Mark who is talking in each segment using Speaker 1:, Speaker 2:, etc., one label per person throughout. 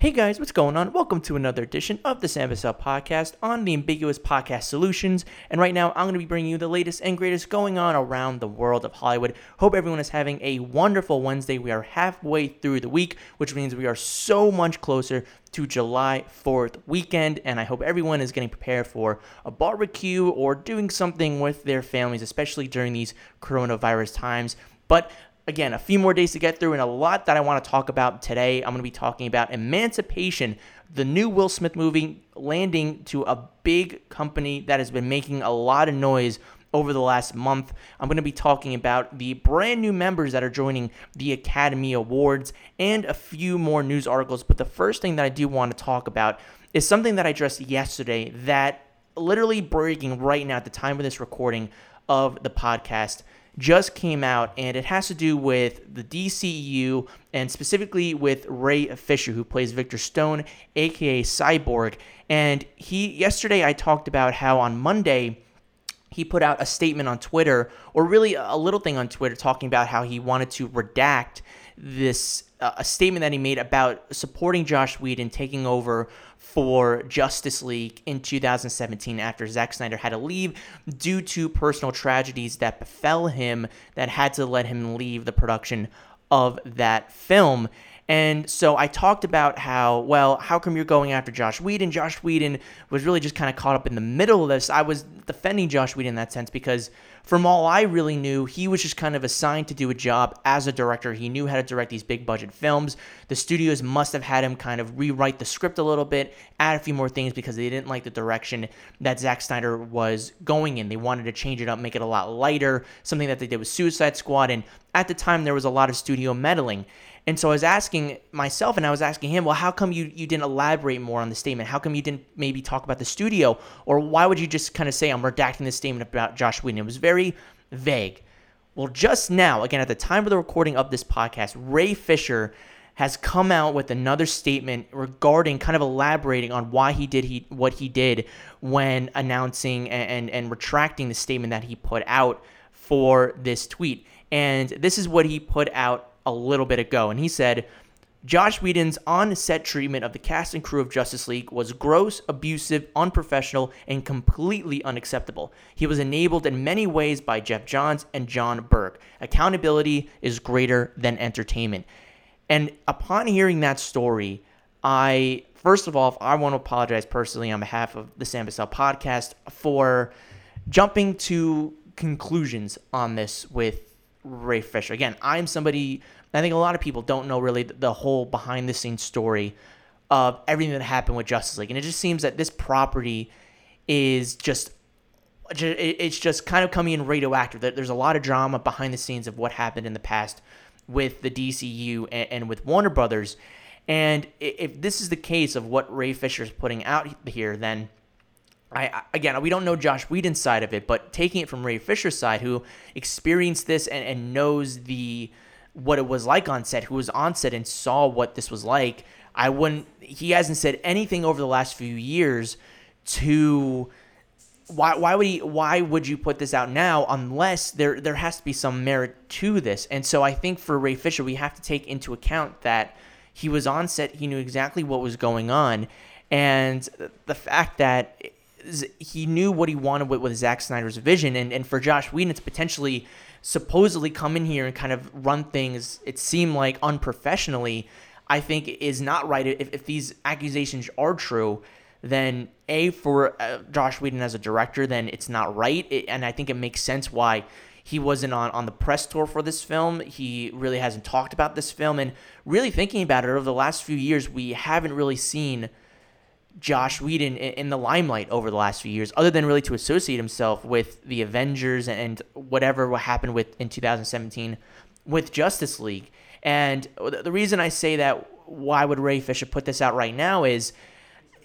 Speaker 1: Hey guys, what's going on? Welcome to another edition of the Sam Bussell podcast on the Ambiguous Podcast Solutions. And right now, I'm going to be bringing you the latest and greatest going on around the world of Hollywood. Hope everyone is having a wonderful Wednesday. We are halfway through the week, which means we are so much closer to July 4th weekend. And I hope everyone is getting prepared for a barbecue or doing something with their families, especially during these coronavirus times. But again, a few more days to get through and a lot that I want to talk about today. I'm going to be talking about Emancipation, the new Will Smith movie landing to a big company that has been making a lot of noise over the last month. I'm going to be talking about the brand new members that are joining the Academy Awards and a few more news articles. But the first thing that I do want to talk about is something that I addressed yesterday that literally breaking right now at the time of this recording of the podcast just came out, and it has to do with the DCEU and specifically with Ray Fisher, who plays Victor Stone, aka Cyborg. And he yesterday I talked about how on Monday he put out a statement on Twitter, or really a little thing on Twitter, talking about how he wanted to redact this uh, a statement that he made about supporting Joss Whedon taking over for Justice League in 2017 after Zack Snyder had to leave due to personal tragedies that befell him that had to let him leave the production of that film. And so I talked about how, well, how come you're going after Joss Whedon? Joss Whedon was really just kind of caught up in the middle of this. I was defending Joss Whedon in that sense because, from all I really knew, he was just kind of assigned to do a job as a director. He knew how to direct these big budget films. The studios must have had him kind of rewrite the script a little bit, add a few more things because they didn't like the direction that Zack Snyder was going in. They wanted to change it up, make it a lot lighter, something that they did with Suicide Squad. And at the time, there was a lot of studio meddling. And so I was asking myself and I was asking him, well, how come you, you didn't elaborate more on the statement? How come you didn't maybe talk about the studio? Or why would you just kind of say, I'm redacting this statement about Joss Whedon? It was very vague. Well, just now, again, at the time of the recording of this podcast, Ray Fisher has come out with another statement regarding kind of elaborating on why he did he what he did when announcing and, and, and retracting the statement that he put out for this tweet. And this is what he put out a little bit ago, and he said, Joss Whedon's on set treatment of the cast and crew of Justice League was gross, abusive, unprofessional, and completely unacceptable. He was enabled in many ways by Geoff Johns and Jon Berg. Accountability is greater than entertainment. And upon hearing that story, I, first of all, I want to apologize personally on behalf of the Sam Bussell podcast for jumping to conclusions on this with Ray Fisher. Again, I'm somebody, I think a lot of people don't know really the whole behind the scenes story of everything that happened with Justice League. And it just seems that this property is just it's just kind of coming in radioactive. There's a lot of drama behind the scenes of what happened in the past with the DCU and, with Warner Brothers. And if this is the case of what Ray Fisher is putting out here, then I again, we don't know Joss Whedon's side of it, but taking it from Ray Fisher's side, who experienced this and, and knows the what it was like on set, who was on set and saw what this was like, I wouldn't. He hasn't said anything over the last few years to why why would he why would you put this out now unless there there has to be some merit to this and so i think for ray fisher we have to take into account that he was on set he knew exactly what was going on and the fact that he knew what he wanted with, with Zack Snyder's vision, and, and for Joss Whedon to potentially supposedly come in here and kind of run things, it seemed like unprofessionally, I think is not right. If, if these accusations are true, then A, for uh, Joss Whedon as a director, then it's not right. It, and I think it makes sense why he wasn't on, on the press tour for this film. He really hasn't talked about this film. And really thinking about it over the last few years, we haven't really seen Joss Whedon in the limelight over the last few years, other than really to associate himself with the Avengers and whatever what happened with in 2017 with Justice League. And the reason I say that, why would Ray Fisher put this out right now is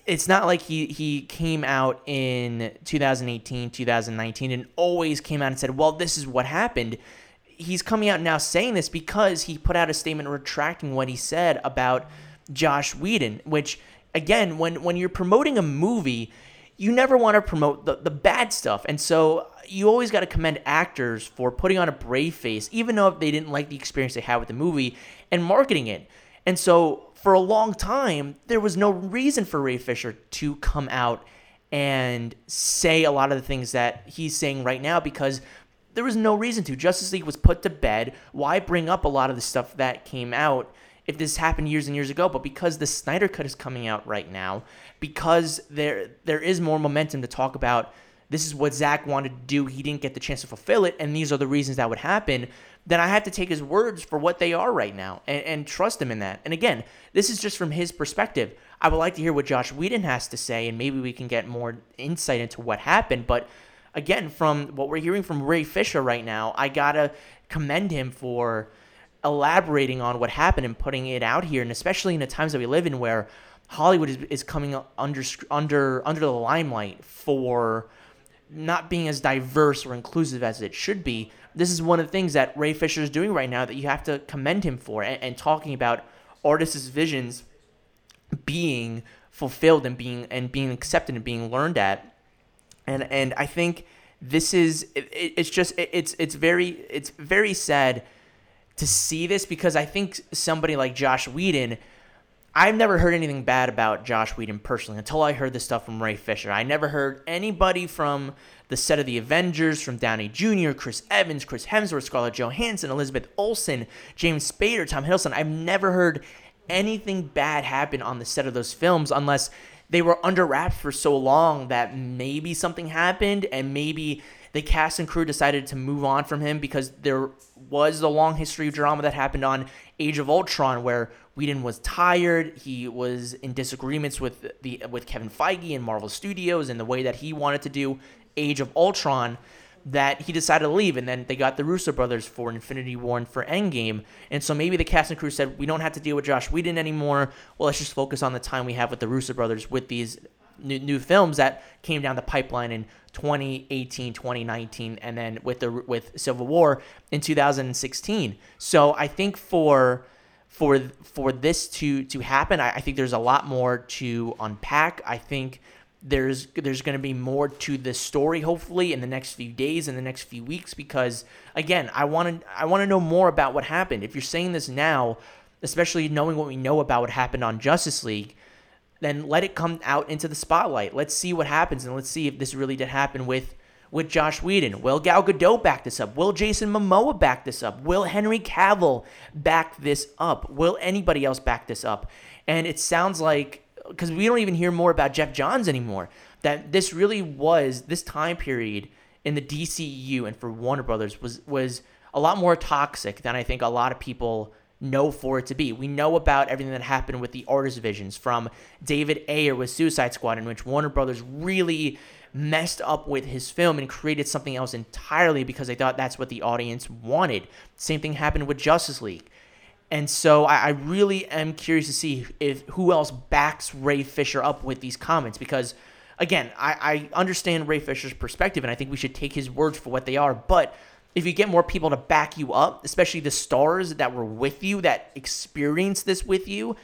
Speaker 1: it's not like he he came out in 2018, 2019 and always came out and said, "Well, this is what happened." He's coming out now saying this because he put out a statement retracting what he said about Joss Whedon, which again, when when you're promoting a movie, you never want to promote the, the bad stuff. And so you always got to commend actors for putting on a brave face, even though they didn't like the experience they had with the movie, and marketing it. And so for a long time, there was no reason for Ray Fisher to come out and say a lot of the things that he's saying right now because there was no reason to. Justice League was put to bed. Why bring up a lot of the stuff that came out if this happened years and years ago? But because the Snyder Cut is coming out right now, because there there is more momentum to talk about this is what Zack wanted to do. He didn't get the chance to fulfill it, and these are the reasons that would happen. Then I have to take his words for what they are right now and, and trust him in that. And again, this is just from his perspective. I would like to hear what Joss Whedon has to say, and maybe we can get more insight into what happened. But again, from what we're hearing from Ray Fisher right now, I gotta commend him for elaborating on what happened and putting it out here, and especially in the times that we live in, where Hollywood is, is coming under under under the limelight for not being as diverse or inclusive as it should be. This is one of the things that Ray Fisher is doing right now that you have to commend him for, and, and talking about artists' visions being fulfilled and being and being accepted and being learned at. And and I think this is it, it's just it, it's it's very it's very sad to see this because I think somebody like Joss Whedon I've never heard anything bad about Joss Whedon personally until I heard this stuff from Ray Fisher. I never heard anybody from the set of the Avengers, from Downey Jr., Chris Evans, Chris Hemsworth, Scarlett Johansson, Elizabeth Olsen, James Spader, Tom Hiddleston. I've never heard anything bad happen on the set of those films unless they were under wraps for so long that maybe something happened and maybe the cast and crew decided to move on from him because there was the long history of drama that happened on Age of Ultron where Whedon was tired. He was in disagreements with the with Kevin Feige and Marvel Studios and the way that he wanted to do Age of Ultron that he decided to leave and then they got the Russo brothers for Infinity War and for Endgame. And so maybe the cast and crew said, we don't have to deal with Joss Whedon anymore. Well, let's just focus on the time we have with the Russo brothers with these new, new films that came down the pipeline in 2018, 2019, and then with the with Civil War in 2016. So I think for for for this to to happen, I, I think there's a lot more to unpack. I think there's there's going to be more to this story hopefully in the next few days in the next few weeks because again I want to I want to know more about what happened. If you're saying this now, especially knowing what we know about what happened on Justice League, then let it come out into the spotlight. Let's see what happens and let's see if this really did happen with with Joss Whedon. Will Gal Gadot back this up? Will Jason Momoa back this up? Will Henry Cavill back this up? Will anybody else back this up? And it sounds like because we don't even hear more about Geoff Johns anymore. That this really was this time period in the DCEU and for Warner Brothers was was a lot more toxic than I think a lot of people know for it to be. We know about everything that happened with the artist visions from David Ayer with Suicide Squad, in which Warner Brothers really messed up with his film and created something else entirely because they thought that's what the audience wanted. Same thing happened with Justice League. And so I, I really am curious to see if who else backs Ray Fisher up with these comments because again, I, I understand Ray Fisher's perspective and I think we should take his words for what they are, but if you get more people to back you up, especially the stars that were with you, that experienced this with you,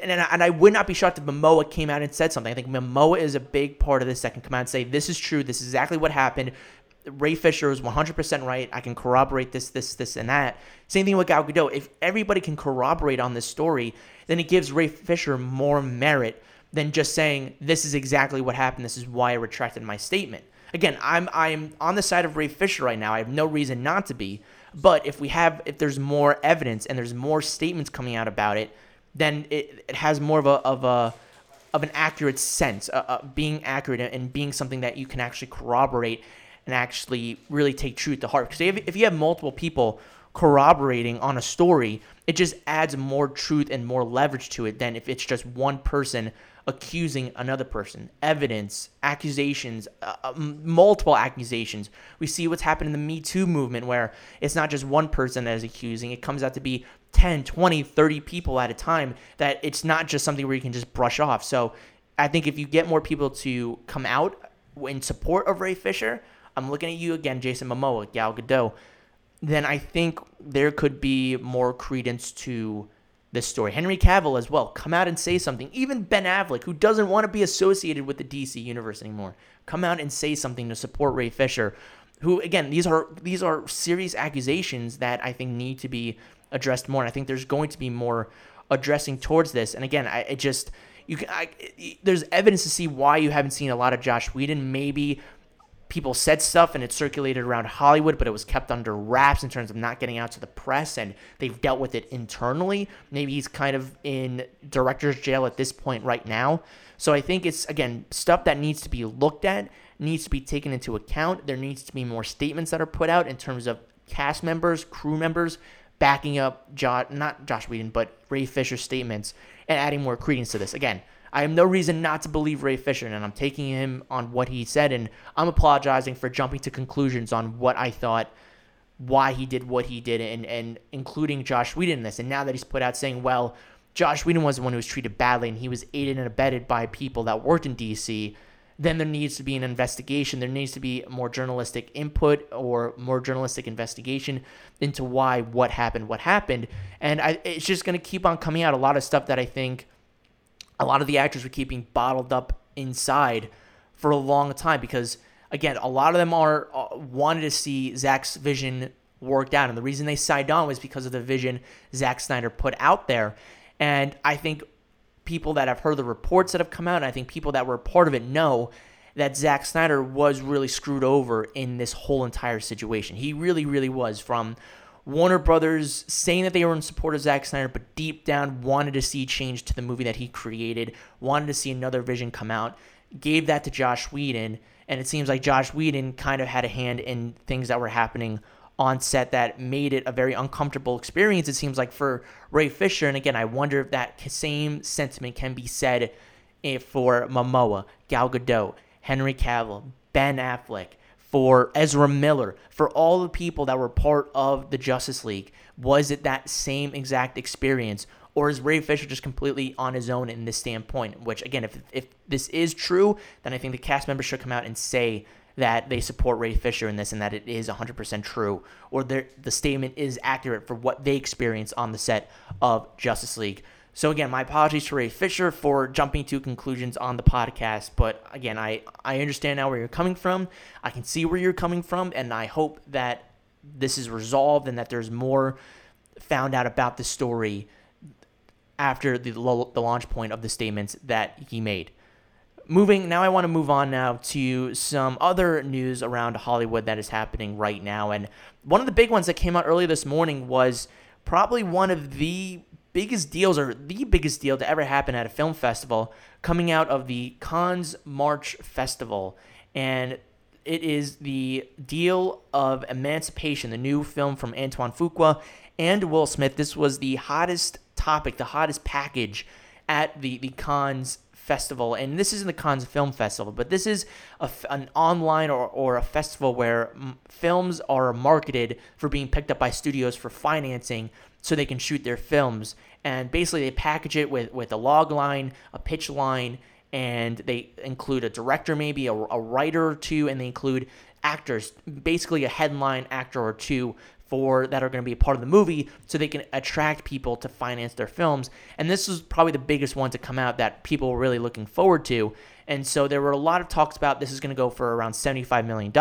Speaker 1: and I, and I would not be shocked if Momoa came out and said something. I think Momoa is a big part of this that can come out and say, this is true, this is exactly what happened. Ray Fisher is 100% right. I can corroborate this, this, this, and that. Same thing with Gal Gadot. If everybody can corroborate on this story, then it gives Ray Fisher more merit than just saying, this is exactly what happened. This is why I retracted my statement. Again, I'm I'm on the side of Ray Fisher right now. I have no reason not to be. But if we have, if there's more evidence and there's more statements coming out about it, then it, it has more of a of a of an accurate sense, uh, uh, being accurate and being something that you can actually corroborate and actually really take truth to heart. Because if, if you have multiple people corroborating on a story, it just adds more truth and more leverage to it than if it's just one person accusing another person. Evidence, accusations, uh, uh multiple accusations. We see what's happened in the Me Too movement where it's not just one person that is accusing, it comes out to be 10, 20, 30 people at a time that it's not just something where you can just brush off. So I think if you get more people to come out in support of Ray Fisher, I'm looking at you again, Jason Momoa, Gal Gadot, then I think there could be more credence to this story. Henry Cavill as well, come out and say something. Even Ben Affleck, who doesn't want to be associated with the DC universe anymore, come out and say something to support Ray Fisher. Who again, these are these are serious accusations that I think need to be addressed more. And I think there's going to be more addressing towards this. And again, I it just you can I, there's evidence to see why you haven't seen a lot of Joss Whedon. Maybe people said stuff and it circulated around Hollywood, but it was kept under wraps in terms of not getting out to the press, and they've dealt with it internally. Maybe he's kind of in director's jail at this point right now. So I think it's again stuff that needs to be looked at, needs to be taken into account. There needs to be more statements that are put out in terms of cast members, crew members backing up Joss, not Joss Whedon, but Ray Fisher's statements and adding more credence to this. Again, I have no reason not to believe Ray Fisher, and I'm taking him on what he said, and I'm apologizing for jumping to conclusions on what I thought, why he did what he did, and, and including Joss Whedon in this. And now that he's put out saying, well, Joss Whedon was the one who was treated badly, and he was aided and abetted by people that worked in DC then there needs to be an investigation. There needs to be more journalistic input or more journalistic investigation into why, what happened, what happened. And I, it's just going to keep on coming out. A lot of stuff that I think a lot of the actors were keeping bottled up inside for a long time because, again, a lot of them are uh, wanted to see Zack's vision worked out. And the reason they signed on was because of the vision Zack Snyder put out there. And I think people that have heard the reports that have come out, and I think people that were part of it know that Zack Snyder was really screwed over in this whole entire situation. He really, really was. From Warner Brothers saying that they were in support of Zack Snyder, but deep down wanted to see change to the movie that he created, wanted to see another vision come out, gave that to Joss Whedon, and it seems like Joss Whedon kind of had a hand in things that were happening on set that made it a very uncomfortable experience, it seems like, for Ray Fisher. And again, I wonder if that same sentiment can be said eh, for Momoa, Gal Gadot, Henry Cavill, Ben Affleck, for Ezra Miller, for all the people that were part of the Justice League. Was it that same exact experience? Or is Ray Fisher just completely on his own in this standpoint? Which, again, if, if this is true, then I think the cast members should come out and say that they support Ray Fisher in this and that it is 100% true, or the statement is accurate for what they experienced on the set of Justice League. So again, my apologies to Ray Fisher for jumping to conclusions on the podcast, but again, I I understand now where you're coming from. I can see where you're coming from, and I hope that this is resolved and that there's more found out about the story after the the launch point of the statements that he made moving now i want to move on now to some other news around hollywood that is happening right now and one of the big ones that came out early this morning was probably one of the biggest deals or the biggest deal to ever happen at a film festival coming out of the Cannes Marché Festival and it is the deal of Emancipation, the new film from Antoine Fuqua and Will Smith. This was the hottest topic, the hottest package at the the Cannes festival, and this isn't the Cannes Film Festival, but this is a, an online or, or a festival where films are marketed for being picked up by studios for financing so they can shoot their films. And basically, they package it with, with a log line, a pitch line, and they include a director, maybe a, a writer or two, and they include actors, basically a headline actor or two for that are going to be a part of the movie so they can attract people to finance their films. And this was probably the biggest one to come out that people were really looking forward to. And so there were a lot of talks about this is going to go for around $75 million.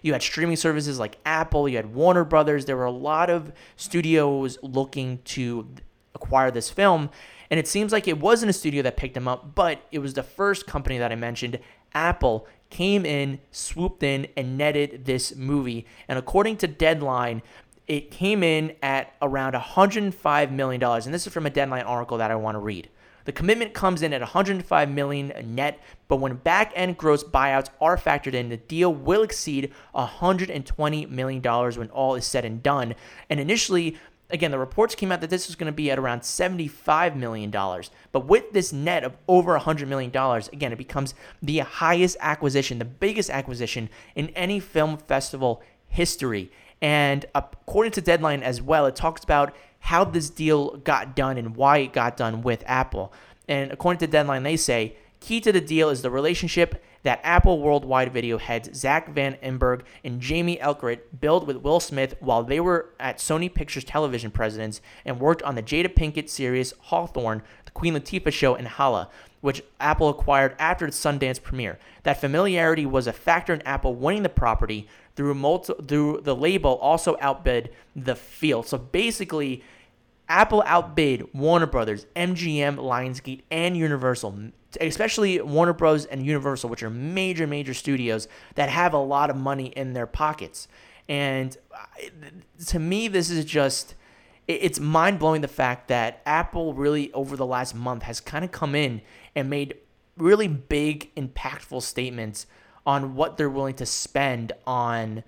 Speaker 1: You had streaming services like Apple, you had Warner Brothers. There were a lot of studios looking to acquire this film. And it seems like it wasn't a studio that picked them up, but it was the first company that I mentioned, Apple, came in, swooped in, and netted this movie. And according to Deadline, it came in at around $105 million. And this is from a Deadline article that I want to read. The commitment comes in at 105 million net, but when back end gross buyouts are factored in, the deal will exceed 120 million dollars when all is said and done. And initially, Again, the reports came out that this was going to be at around $75 million. But with this net of over $100 million, again, it becomes the highest acquisition, the biggest acquisition in any film festival history. And according to Deadline as well, it talks about how this deal got done and why it got done with Apple. And according to Deadline, they say key to the deal is the relationship that Apple Worldwide Video heads Zack Van Amburg and Jamie Erlicht built with Will Smith while they were at Sony Pictures Television presidents and worked on the Jada Pinkett series Hawthorne, The Queen Latifah Show, and Hala, which Apple acquired after its Sundance premiere. That familiarity was a factor in Apple winning the property through multi- through the label also outbid the field. So basically, Apple outbid Warner Brothers, MGM, Lionsgate, and Universal, especially Warner Bros. and Universal, which are major, major studios that have a lot of money in their pockets. And to me, this is just it's mind blowing the fact that Apple really over the last month has kind of come in and made really big, impactful statements on what they're willing to spend on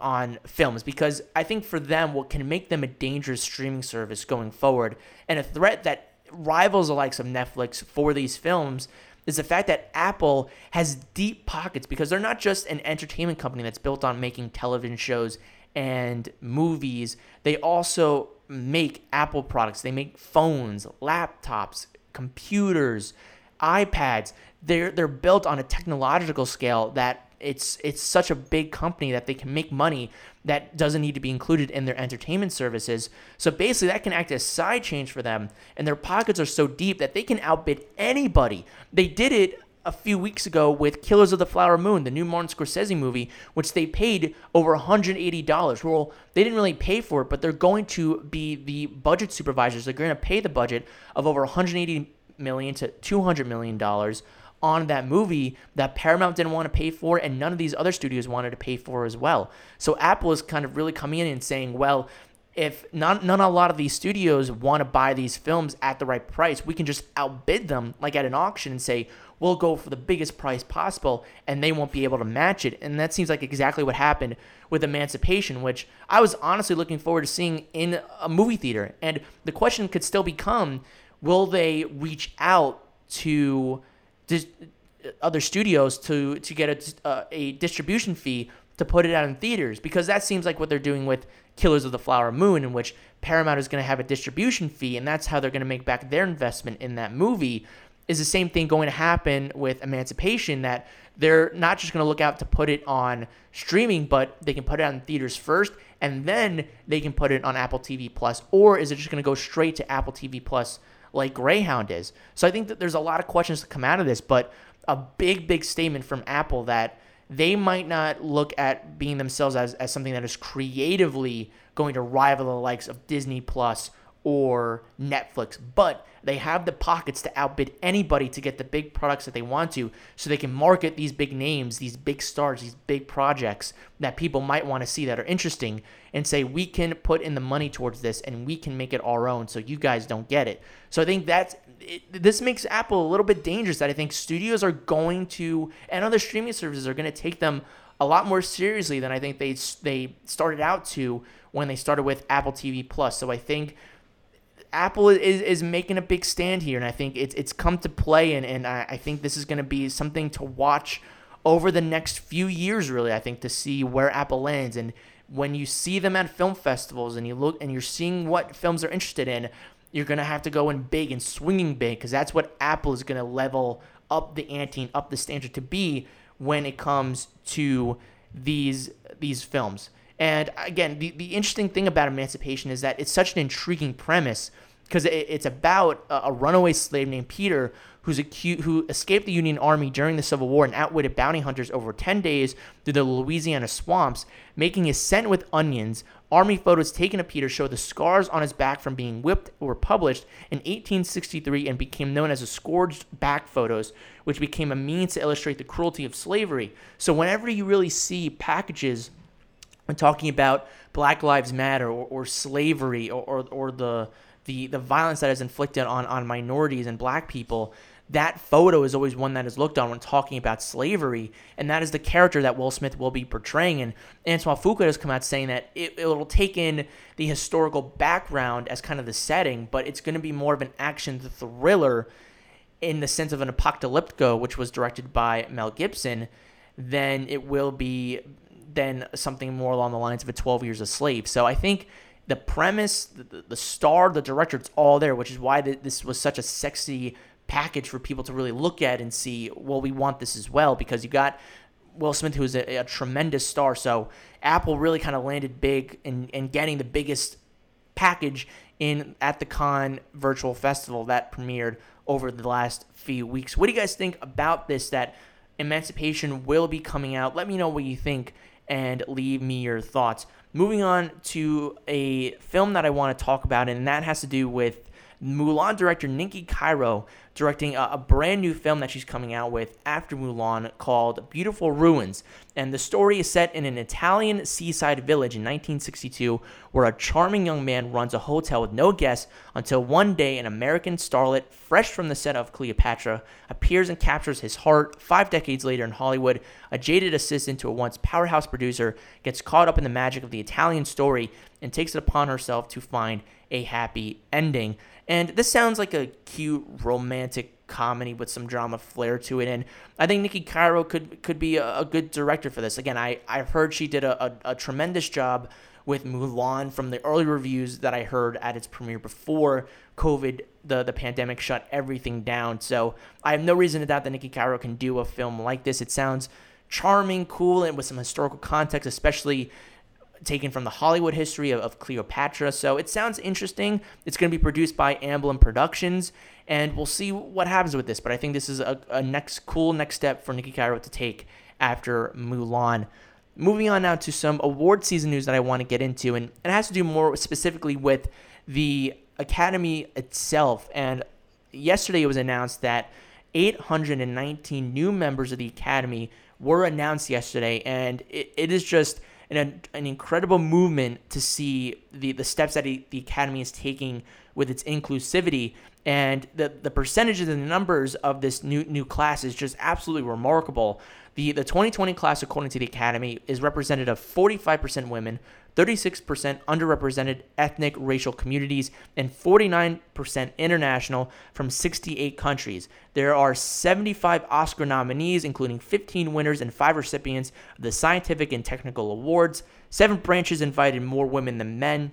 Speaker 1: on films because I think for them what can make them a dangerous streaming service going forward and a threat that rivals the likes of Netflix for these films is the fact that Apple has deep pockets because they're not just an entertainment company that's built on making television shows and movies. They also make Apple products. They make phones, laptops, computers, iPads. They're they're built on a technological scale that it's it's such a big company that they can make money that doesn't need to be included in their entertainment services. So basically that can act as side change for them and their pockets are so deep that they can outbid anybody. They did it a few weeks ago with Killers of the Flower Moon, the new Martin Scorsese movie, which they paid over $180. Well, they didn't really pay for it, but they're going to be the budget supervisors. They're going to pay the budget of over 180 million to 200 million dollars on that movie that Paramount didn't want to pay for and none of these other studios wanted to pay for as well. So Apple is kind of really coming in and saying, well, if not none a lot of these studios want to buy these films at the right price, we can just outbid them like at an auction and say, we'll go for the biggest price possible and they won't be able to match it. And that seems like exactly what happened with Emancipation, which I was honestly looking forward to seeing in a movie theater. And the question could still become will they reach out to dis- other studios to, to get a, uh, a distribution fee to put it out in theaters? Because that seems like what they're doing with Killers of the Flower Moon, in which Paramount is going to have a distribution fee, and that's how they're going to make back their investment in that movie is the same thing going to happen with Emancipation that they're not just going to look out to put it on streaming, but they can put it on theaters first and then they can put it on Apple TV Plus, or is it just going to go straight to Apple TV Plus like Greyhound is? So I think that there's a lot of questions to come out of this, but a big, big statement from Apple that they might not look at being themselves as, as something that is creatively going to rival the likes of Disney Plus or Netflix, but they have the pockets to outbid anybody to get the big products that they want to, so they can market these big names, these big stars, these big projects that people might want to see that are interesting, and say, we can put in the money towards this and we can make it our own so you guys don't get it. So I think that's. It, this makes Apple a little bit dangerous that I think studios are going to, and other streaming services are going to take them a lot more seriously than I think they they started out to when they started with Apple TV Plus. So I think Apple is, is making a big stand here, and I think it's it's come to play, and, and I, I think this is going to be something to watch over the next few years, really. I think to see where Apple lands, and when you see them at film festivals, and you look and you're seeing what films they're interested in, you're going to have to go in big and swinging big, because that's what Apple is going to level up the ante and up the standard to be when it comes to these these films. And again, the, the interesting thing about Emancipation is that it's such an intriguing premise because it, it's about a, a, runaway slave named Peter who's who escaped the Union Army during the Civil War and outwitted bounty hunters over 10 days through the Louisiana swamps, making his scent with onions. Army photos taken of Peter show the scars on his back from being whipped were published in 1863 and became known as the scourged back photos, which became a means to illustrate the cruelty of slavery. So whenever you really see packages when talking about Black Lives Matter or, or slavery or, or, or the the the violence that is inflicted on on minorities and black people that photo is always one that is looked on when talking about slavery, and that is the character that Will Smith will be portraying. And Antoine Fuqua has come out saying that it, it'll take in the historical background as kind of the setting, but it's going to be more of an action thriller in the sense of an Apocalypto, which was directed by Mel Gibson, than it will be then something more along the lines of a 12 Years a Slave. So I think the premise, the, the star, the director, it's all there, which is why this was such a sexy package for people to really look at and see, well, we want this as well, because you got Will Smith, who's a, a tremendous star. So Apple really kind of landed big in, in getting the biggest package in at the Cannes Virtual Festival that premiered over the last few weeks. What do you guys think about this? That Emancipation will be coming out. Let me know what you think and leave me your thoughts moving on to a film that I want to talk about, and that has to do with Mulan director Niki Caro directing a, a, brand new film that she's coming out with after Mulan called Beautiful Ruins. And the story is set in an Italian seaside village in 1962 where a charming young man runs a hotel with no guests until one day an American starlet, fresh from the set of Cleopatra, appears and captures his heart. Five decades later in Hollywood, a jaded assistant to a once powerhouse producer gets caught up in the magic of the Italian story and takes it upon herself to find a happy ending. And this sounds like a cute romantic comedy with some drama flair to it. And I think Niki Caro could could be a, a, good director for this. Again, I, I've heard she did a, a, a tremendous job with Mulan from the early reviews that I heard at its premiere before COVID, the, the pandemic shut everything down. So I have no reason to doubt that Niki Caro can do a film like this. It sounds charming, cool, and with some historical context, especially taken from the Hollywood history of, of Cleopatra. So it sounds interesting. It's going to be produced by Amblin Productions, and we'll see what happens with this. But I think this is a, a next cool next step for Niki Caro to take after Mulan. Moving on now to some award season news that I want to get into, and it has to do more specifically with the Academy itself. And yesterday it was announced that 819 new members of the Academy were announced yesterday, and it, it is just – an, an incredible movement to see the, the steps that the Academy is taking with its inclusivity. And the, the percentages and the numbers of this new new class is just absolutely remarkable. The the 2020 class, according to the Academy, is represented of 45% women, 36% underrepresented ethnic racial communities, and 49% international from 68 countries. There are 75 Oscar nominees, including 15 winners and 5 recipients of the scientific and technical awards. Seven branches invited more women than men.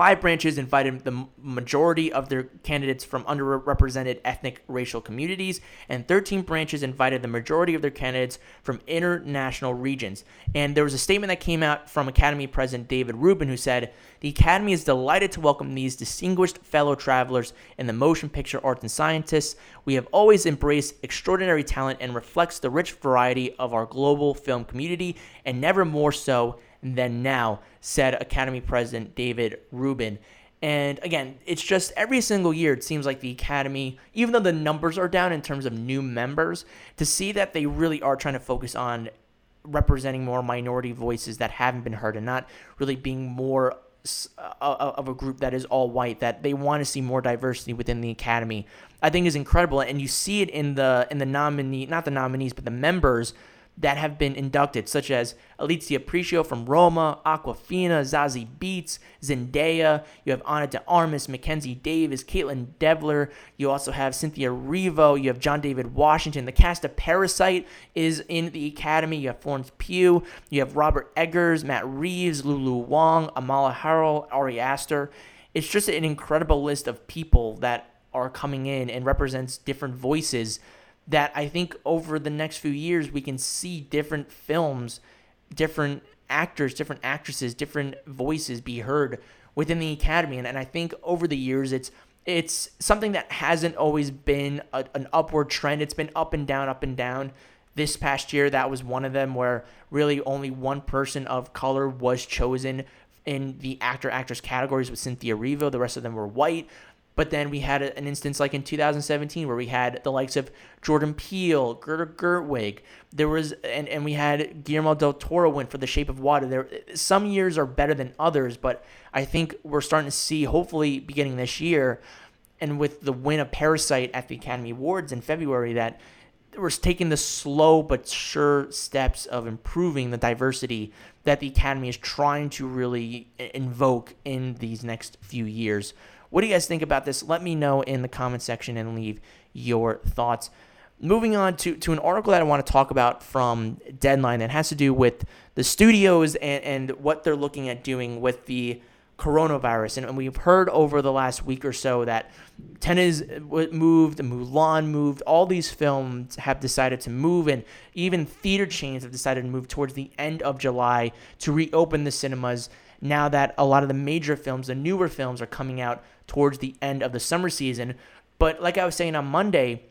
Speaker 1: Five branches invited the majority of their candidates from underrepresented ethnic racial communities, and 13 branches invited the majority of their candidates from international regions. And there was a statement that came out from Academy President David Rubin who said, The Academy is delighted to welcome these distinguished fellow travelers in the motion picture arts and scientists. We have always embraced extraordinary talent and reflects the rich variety of our global film community, and never more so than now, said Academy President David Rubin. And again, it's just every single year, it seems like the Academy, even though the numbers are down in terms of new members, to see that they really are trying to focus on representing more minority voices that haven't been heard and not really being more uh, uh, of a group that is all white that they want to see more diversity within the academy i think is incredible and you see it in the in the nominee not the nominees but the members that have been inducted, such as Yalitza Aparicio from Roma, Awkwafina, Zazie Beetz, Zendaya. You have Ana de Armas, Mackenzie Davis, Kaitlyn Dever. You also have Cynthia Erivo. You have John David Washington. The cast of Parasite is in the Academy. You have Florence Pugh. You have Robert Eggers, Matt Reeves, Lulu Wang, Alma Har'el, Ari Aster. It's just an incredible list of people that are coming in and represents different voices that I think over the next few years we can see different films, different actors, different actresses, different voices be heard within the academy. And, and I think over the years it's it's something that hasn't always been a, an upward trend. It's been up and down, up and down. This past year, that was one of them where really only one person of color was chosen in the actor actress categories with Cynthia Erivo. The rest of them were white. But then we had an instance like in 2017 where we had the likes of Jordan Peele, Greta Gerwig. There was and, and we had Guillermo del Toro win for The Shape of Water. There some years are better than others, but I think we're starting to see hopefully beginning this year and with the win of Parasite at the Academy Awards in February that we're taking the slow but sure steps of improving the diversity that the Academy is trying to really invoke in these next few years. What do you guys think about this? Let me know in the comment section and leave your thoughts. Moving on to, to an article that I want to talk about from Deadline that has to do with the studios and, and what they're looking at doing with the coronavirus. And, and we've heard over the last week or so that Tenet uh, moved, Mulan moved, all these films have decided to move, and even theater chains have decided to move towards the end of July to reopen the cinemas now that a lot of the major films, the newer films, are coming out towards the end of the summer season. But like I was saying on Monday,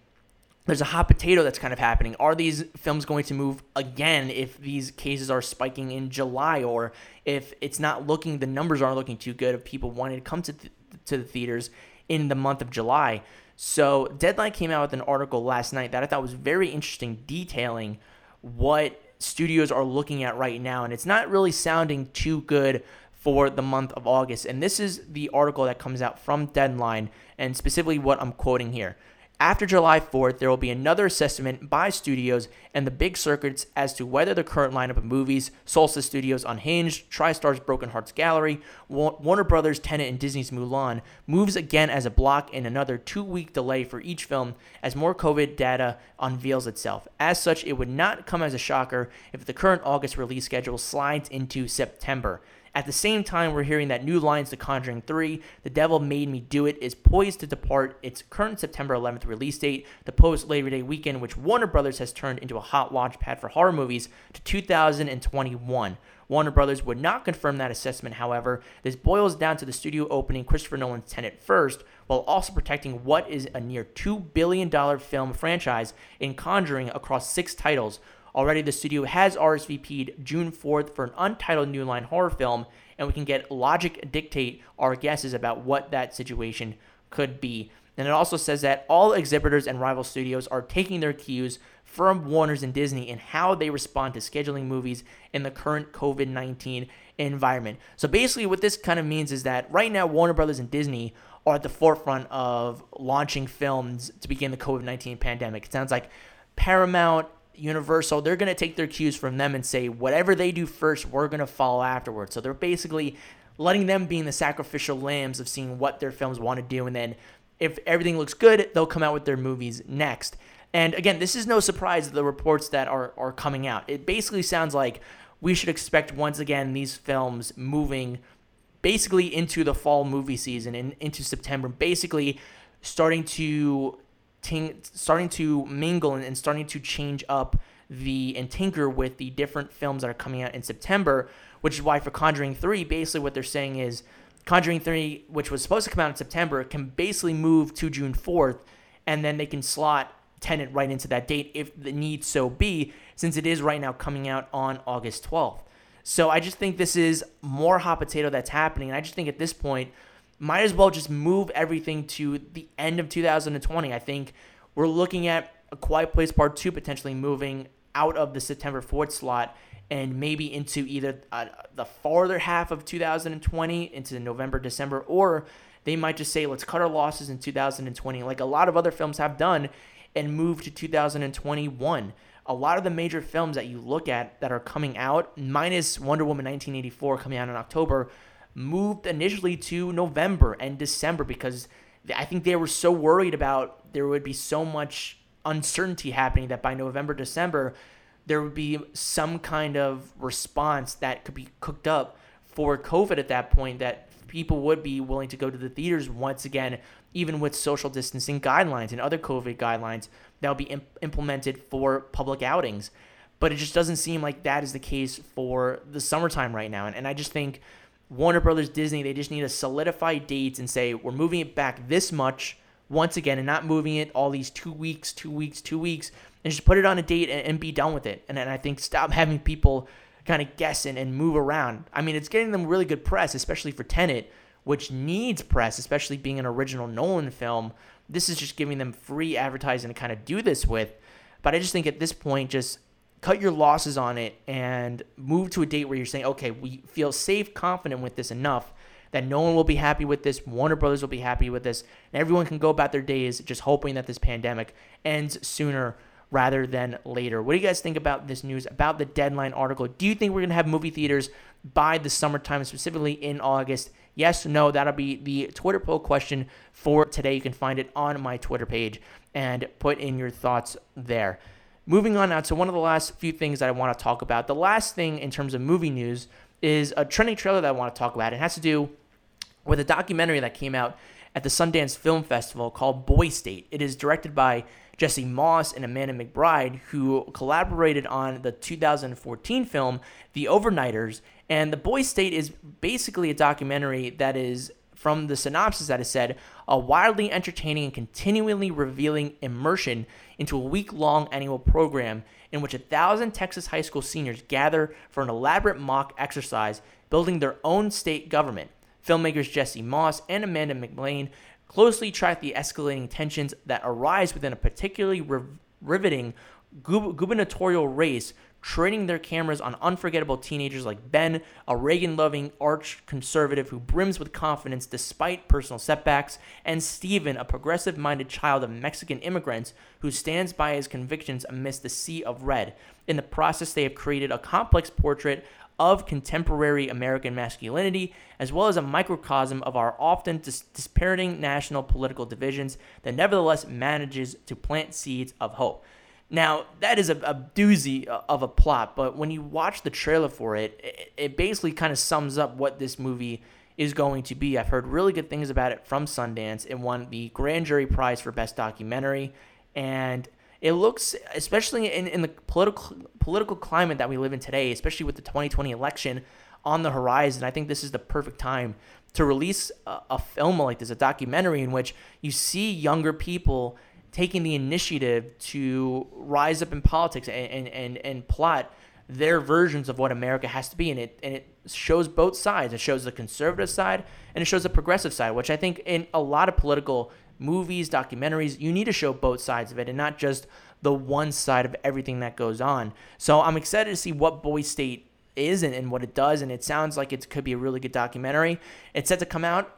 Speaker 1: there's a hot potato that's kind of happening. Are these films going to move again if these cases are spiking in July or if it's not looking, the numbers aren't looking too good of people wanting to come to, th- to the theaters in the month of July? So, Deadline came out with an article last night that I thought was very interesting, detailing what studios are looking at right now. And it's not really sounding too good for the month of August. And this is the article that comes out from Deadline, and specifically what I'm quoting here. After July 4th, there will be another assessment by studios and the big circuits as to whether the current lineup of movies, Solstice Studios' Unhinged, TriStar's Broken Hearts Gallery, Warner Brothers' Tenet, and Disney's Mulan, moves again as a block in another two week delay for each film as more COVID data unveils itself. As such, it would not come as a shocker if the current August release schedule slides into September. At the same time, we're hearing that New Lines The Conjuring 3, The Devil Made Me Do It, is poised to depart its current September 11th release date, the post Labor Day weekend, which Warner Brothers has turned into a hot launch pad for horror movies, to 2021. Warner Brothers would not confirm that assessment, however. This boils down to the studio opening Christopher Nolan's Tenet first, while also protecting what is a near $2 billion film franchise in Conjuring across six titles, Already, the studio has RSVP'd June 4th for an untitled New Line horror film, and we can get Logic dictate our guesses about what that situation could be. And it also says that all exhibitors and rival studios are taking their cues from Warner's and Disney in how they respond to scheduling movies in the current COVID 19 environment. So basically, what this kind of means is that right now, Warner Brothers and Disney are at the forefront of launching films to begin the COVID 19 pandemic. It sounds like Paramount Universal, they're going to take their cues from them and say, whatever they do first, we're going to follow afterwards. So they're basically letting them be in the sacrificial lambs of seeing what their films want to do. And then if everything looks good, they'll come out with their movies next. And again, this is no surprise the reports that are, are coming out. It basically sounds like we should expect once again these films moving basically into the fall movie season and into September, basically starting to ting- starting to mingle and, and starting to change up the and tinker with the different films that are coming out in September, which is why for Conjuring 3, basically what they're saying is Conjuring 3, which was supposed to come out in September, can basically move to June 4th, and then they can slot Tenet right into that date if the need so be, since it is right now coming out on August 12th. So I just think this is more hot potato that's happening. And I just think at this point, might as well just move everything to the end of 2020. I think we're looking at a Quiet Place Part 2 potentially moving out of the September 4th slot and maybe into either uh, the farther half of 2020 into November, December, or they might just say, let's cut our losses in 2020, like a lot of other films have done, and move to 2021. A lot of the major films that you look at that are coming out, minus Wonder Woman 1984 coming out in October, moved initially to November and December because I think they were so worried about there would be so much uncertainty happening that by November, December, there would be some kind of response that could be cooked up for COVID at that point that people would be willing to go to the theaters once again, even with social distancing guidelines and other COVID guidelines that will be imp- implemented for public outings. But it just doesn't seem like that is the case for the summertime right now. And, and I just think Warner Brothers, Disney, they just need to solidify dates and say we're moving it back this much once again and not moving it all these two weeks, two weeks, two weeks, and just put it on a date and, and be done with it. And then I think stop having people kind of guess and, and move around. I mean, it's getting them really good press, especially for Tenet, which needs press, especially being an original Nolan film. This is just giving them free advertising to kind of do this with. But I just think at this point, just cut your losses on it and move to a date where you're saying, okay, we feel safe, confident with this enough that no one will be happy with this. Warner Brothers will be happy with this. And everyone can go about their days just hoping that this pandemic ends sooner rather than later. What do you guys think about this news, about the deadline article? Do you think we're going to have movie theaters by the summertime, specifically in August? Yes, no, that'll be the Twitter poll question for today. You can find it on my Twitter page and put in your thoughts there. Moving on now to one of the last few things that I want to talk about. The last thing in terms of movie news is a trending trailer that I want to talk about. It has to do with a documentary that came out at the Sundance Film Festival called Boy State. It is directed by Jesse Moss and Amanda McBaine, who collaborated on the 2014 film The Overnighters. And The Boy State is basically a documentary that is from the synopsis that is said a wildly entertaining and continually revealing immersion into a week long annual program in which a thousand Texas high school seniors gather for an elaborate mock exercise building their own state government. Filmmakers Jesse Moss and Amanda McBaine closely track the escalating tensions that arise within a particularly riveting gubernatorial race training their cameras on unforgettable teenagers like Ben, a Reagan loving arch conservative who brims with confidence despite personal setbacks, and Steven, a progressive minded child of Mexican immigrants who stands by his convictions amidst the sea of red. In the process, they have created a complex portrait of contemporary American masculinity, as well as a microcosm of our often dis- dispiriting national political divisions that nevertheless manages to plant seeds of hope. Now, that is a, a, doozy of a plot, but when you watch the trailer for it, it, it basically kind of sums up what this movie is going to be. I've heard really good things about it from Sundance. It won the Grand Jury Prize for Best Documentary, and it looks, especially in, in the political political climate that we live in today, especially with the 2020 election on the horizon, I think this is the perfect time to release a, a film like this, a documentary in which you see younger people – taking the initiative to rise up in politics and, and, and, and plot their versions of what America has to be. And it, and it shows both sides. It shows the conservative side and it shows the progressive side, which I think in a lot of political movies, documentaries, you need to show both sides of it and not just the one side of everything that goes on. So I'm excited to see what Boys State is and, and what it does. And it sounds like it could be a really good documentary. It's set to come out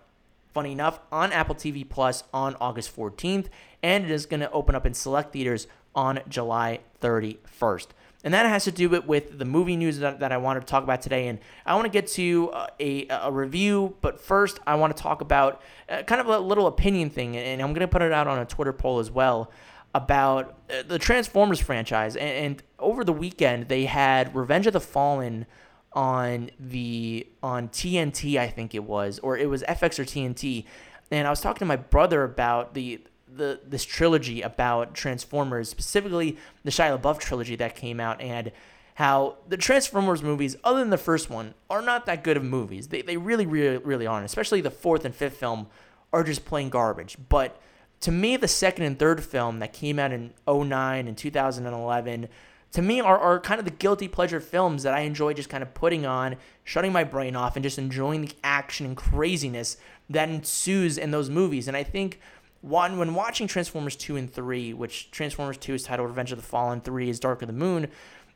Speaker 1: funny enough, on Apple TV Plus on August 14th, and it is going to open up in select theaters on July 31st. And that has to do with, with the movie news that, that I wanted to talk about today. And I want to get to uh, a, a review, but first I want to talk about uh, kind of a little opinion thing, and I'm going to put it out on a Twitter poll as well about uh, the Transformers franchise. And, and over the weekend, they had Revenge of the Fallen on the on TNT, I think it was, or it was FX or TNT, and I was talking to my brother about the the this trilogy about Transformers, specifically the Shia LaBeouf trilogy that came out, and how the Transformers movies, other than the first one, are not that good of movies. They they really really really aren't. Especially the fourth and fifth film are just plain garbage. But to me, the second and third film that came out in 09 and 2011 to me are, are kind of the guilty pleasure films that I enjoy just kind of putting on, shutting my brain off, and just enjoying the action and craziness that ensues in those movies. And I think one when watching Transformers 2 and 3, which Transformers 2 is titled Revenge of the Fallen, 3 is Dark of the Moon,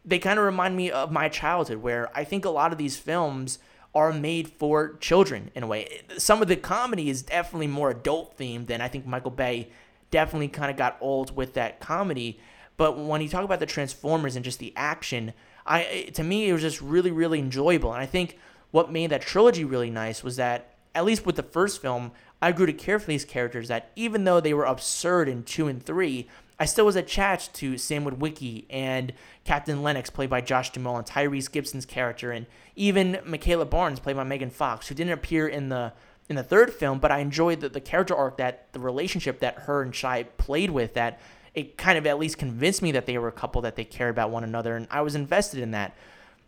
Speaker 1: they kind of remind me of my childhood, where I think a lot of these films are made for children in a way. Some of the comedy is definitely more adult themed than I think Michael Bay definitely kind of got old with that comedy. But when you talk about the Transformers and just the action, I to me it was just really really enjoyable. And I think what made that trilogy really nice was that at least with the first film, I grew to care for these characters that even though they were absurd in 2 and 3, I still was attached to Sam Witwicky and Captain Lennox, played by Josh Duhamel, and Tyrese Gibson's character, and even Mikaela Barnes, played by Megan Fox, who didn't appear in the in the third film, but I enjoyed the, the character arc that the relationship that her and Shia played with that it kind of at least convinced me that they were a couple that they cared about one another, and I was invested in that.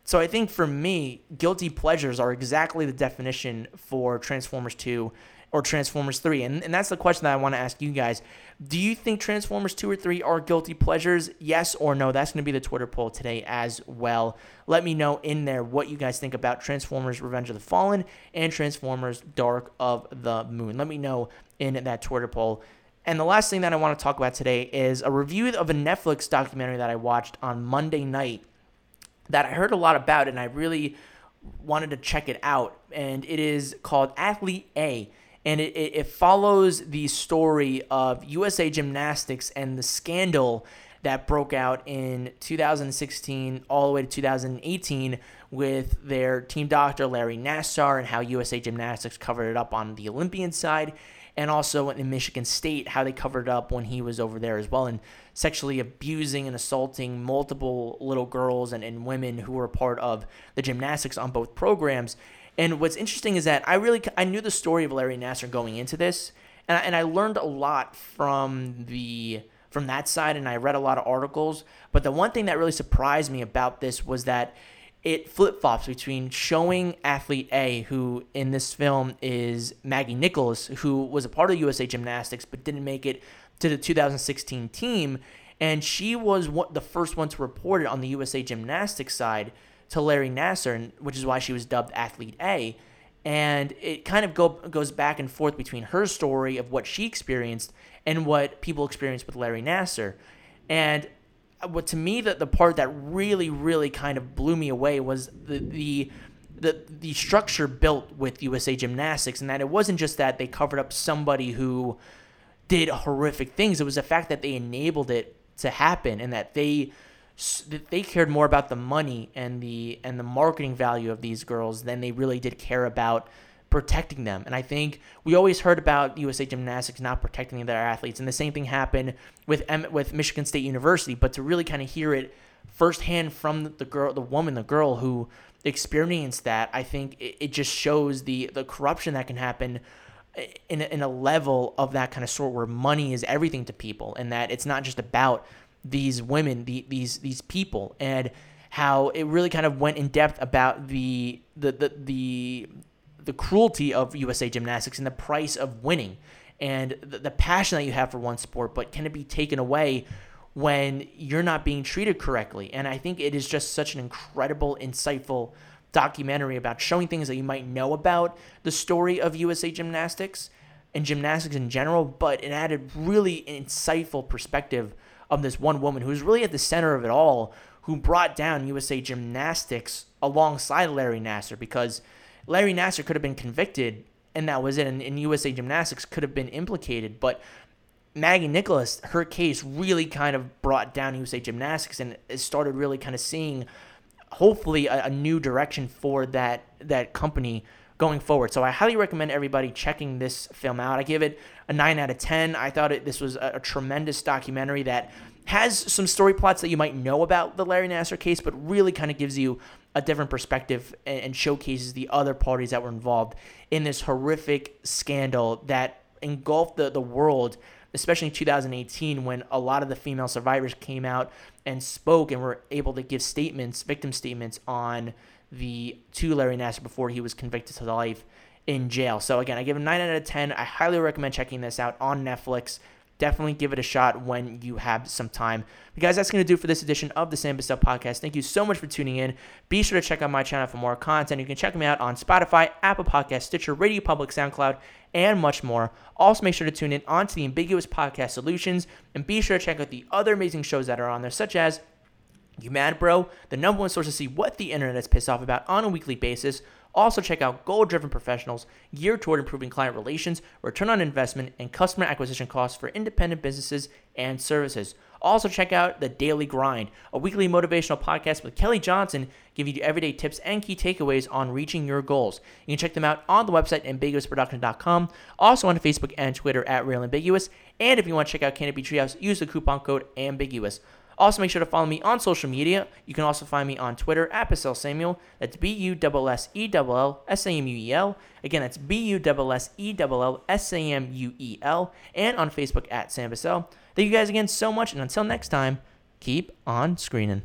Speaker 1: So I think for me, guilty pleasures are exactly the definition for Transformers 2 or Transformers 3. And, and that's the question that I want to ask you guys. Do you think Transformers 2 or 3 are guilty pleasures? Yes or no? That's going to be the Twitter poll today as well. Let me know in there what you guys think about Transformers Revenge of the Fallen and Transformers Dark of the Moon. Let me know in that Twitter poll. And the last thing that I want to talk about today is a review of a Netflix documentary that I watched on Monday night that I heard a lot about and I really wanted to check it out. And it is called Athlete A. And it, it, it follows the story of USA Gymnastics and the scandal that broke out in 2016 all the way to 2018 with their team doctor Larry Nassar and how USA Gymnastics covered it up on the Olympian side and also in Michigan State, how they covered up when he was over there as well, and sexually abusing and assaulting multiple little girls and, and women who were part of the gymnastics on both programs. And what's interesting is that I really I knew the story of Larry Nassar going into this, and I, and I learned a lot from the from that side, and I read a lot of articles. But the one thing that really surprised me about this was that it flip flops between showing athlete A, who in this film is Maggie Nichols, who was a part of USA Gymnastics but didn't make it to the 2016 team, and she was what the first one to report it on the USA Gymnastics side to Larry Nassar, which is why she was dubbed Athlete A. And it kind of go, goes back and forth between her story of what she experienced and what people experienced with Larry Nassar. And what to me the, the part that really really kind of blew me away was the the the the structure built with USA Gymnastics and that it wasn't just that they covered up somebody who did horrific things. It was the fact that they enabled it to happen and that they that they cared more about the money and the and the marketing value of these girls than they really did care about protecting them. And I think we always heard about USA Gymnastics not protecting their athletes, and the same thing happened with with Michigan State University. But to really kind of hear it firsthand from the girl, the woman, the girl who experienced that, I think it, it just shows the the corruption that can happen. Eh, in a, in a level of that kind of sort where money is everything to people and that it's not just about these women the, these these people and how it really kind of went in depth about the the the, the the cruelty of USA Gymnastics and the price of winning and the, the passion that you have for one sport, but can it be taken away when you're not being treated correctly? And I think it is just such an incredible, insightful documentary about showing things that you might know about the story of USA Gymnastics and gymnastics in general, but it added really insightful perspective of this one woman who's really at the center of it all, who brought down USA Gymnastics alongside Larry Nassar because – Larry Nassar could have been convicted, and that was it. And, and USA Gymnastics could have been implicated, but Maggie Nicholas, her case really kind of brought down USA Gymnastics and started really kind of seeing, hopefully, a, a new direction for that that company going forward. So I highly recommend everybody checking this film out. I give it a 9 out of 10. I thought it, this was a, a, tremendous documentary that has some story plots that you might know about the Larry Nassar case, but really kind of gives you a different perspective and, and showcases the other parties that were involved in this horrific scandal that engulfed the, the world especially in 2018 when a lot of the female survivors came out and spoke and were able to give statements, victim statements on the to Larry Nassar before he was convicted to life in jail. So again, I give a 9 out of 10. I highly recommend checking this out on Netflix definitely give it a shot when you have some time. But guys, that's going to do for this edition of the Sam Bussell podcast. Thank you so much for tuning in. Be sure to check out my channel for more content. You can check me out on Spotify, Apple Podcast, Stitcher, Radio Public, SoundCloud, and much more. Also, make sure to tune in onto the Ambiguous Podcast Solutions and be sure to check out the other amazing shows that are on there, such as You Mad Bro, the number one source to see what the internet is pissed off about on a weekly basis. Also, check out goal driven professionals geared toward improving client relations, return on investment, and customer acquisition costs for independent businesses and services. Also, check out The Daily Grind, a weekly motivational podcast with Kelly Johnson, giving you everyday tips and key takeaways on reaching your goals. You can check them out on the website ambiguousproduction.com, also on Facebook and Twitter at Real Ambiguous. And if you want to check out Canopy Treehouse, use the coupon code AMBIGUOUS. Also, make sure to follow me on social media. You can also find me on Twitter at Bussell Samuel. That's B U S S E L L S A M U E L. Again, that's B U S S E L L S A M U E L. And on Facebook at Sam Bussell. Thank you guys again so much. And until next time, keep on screening.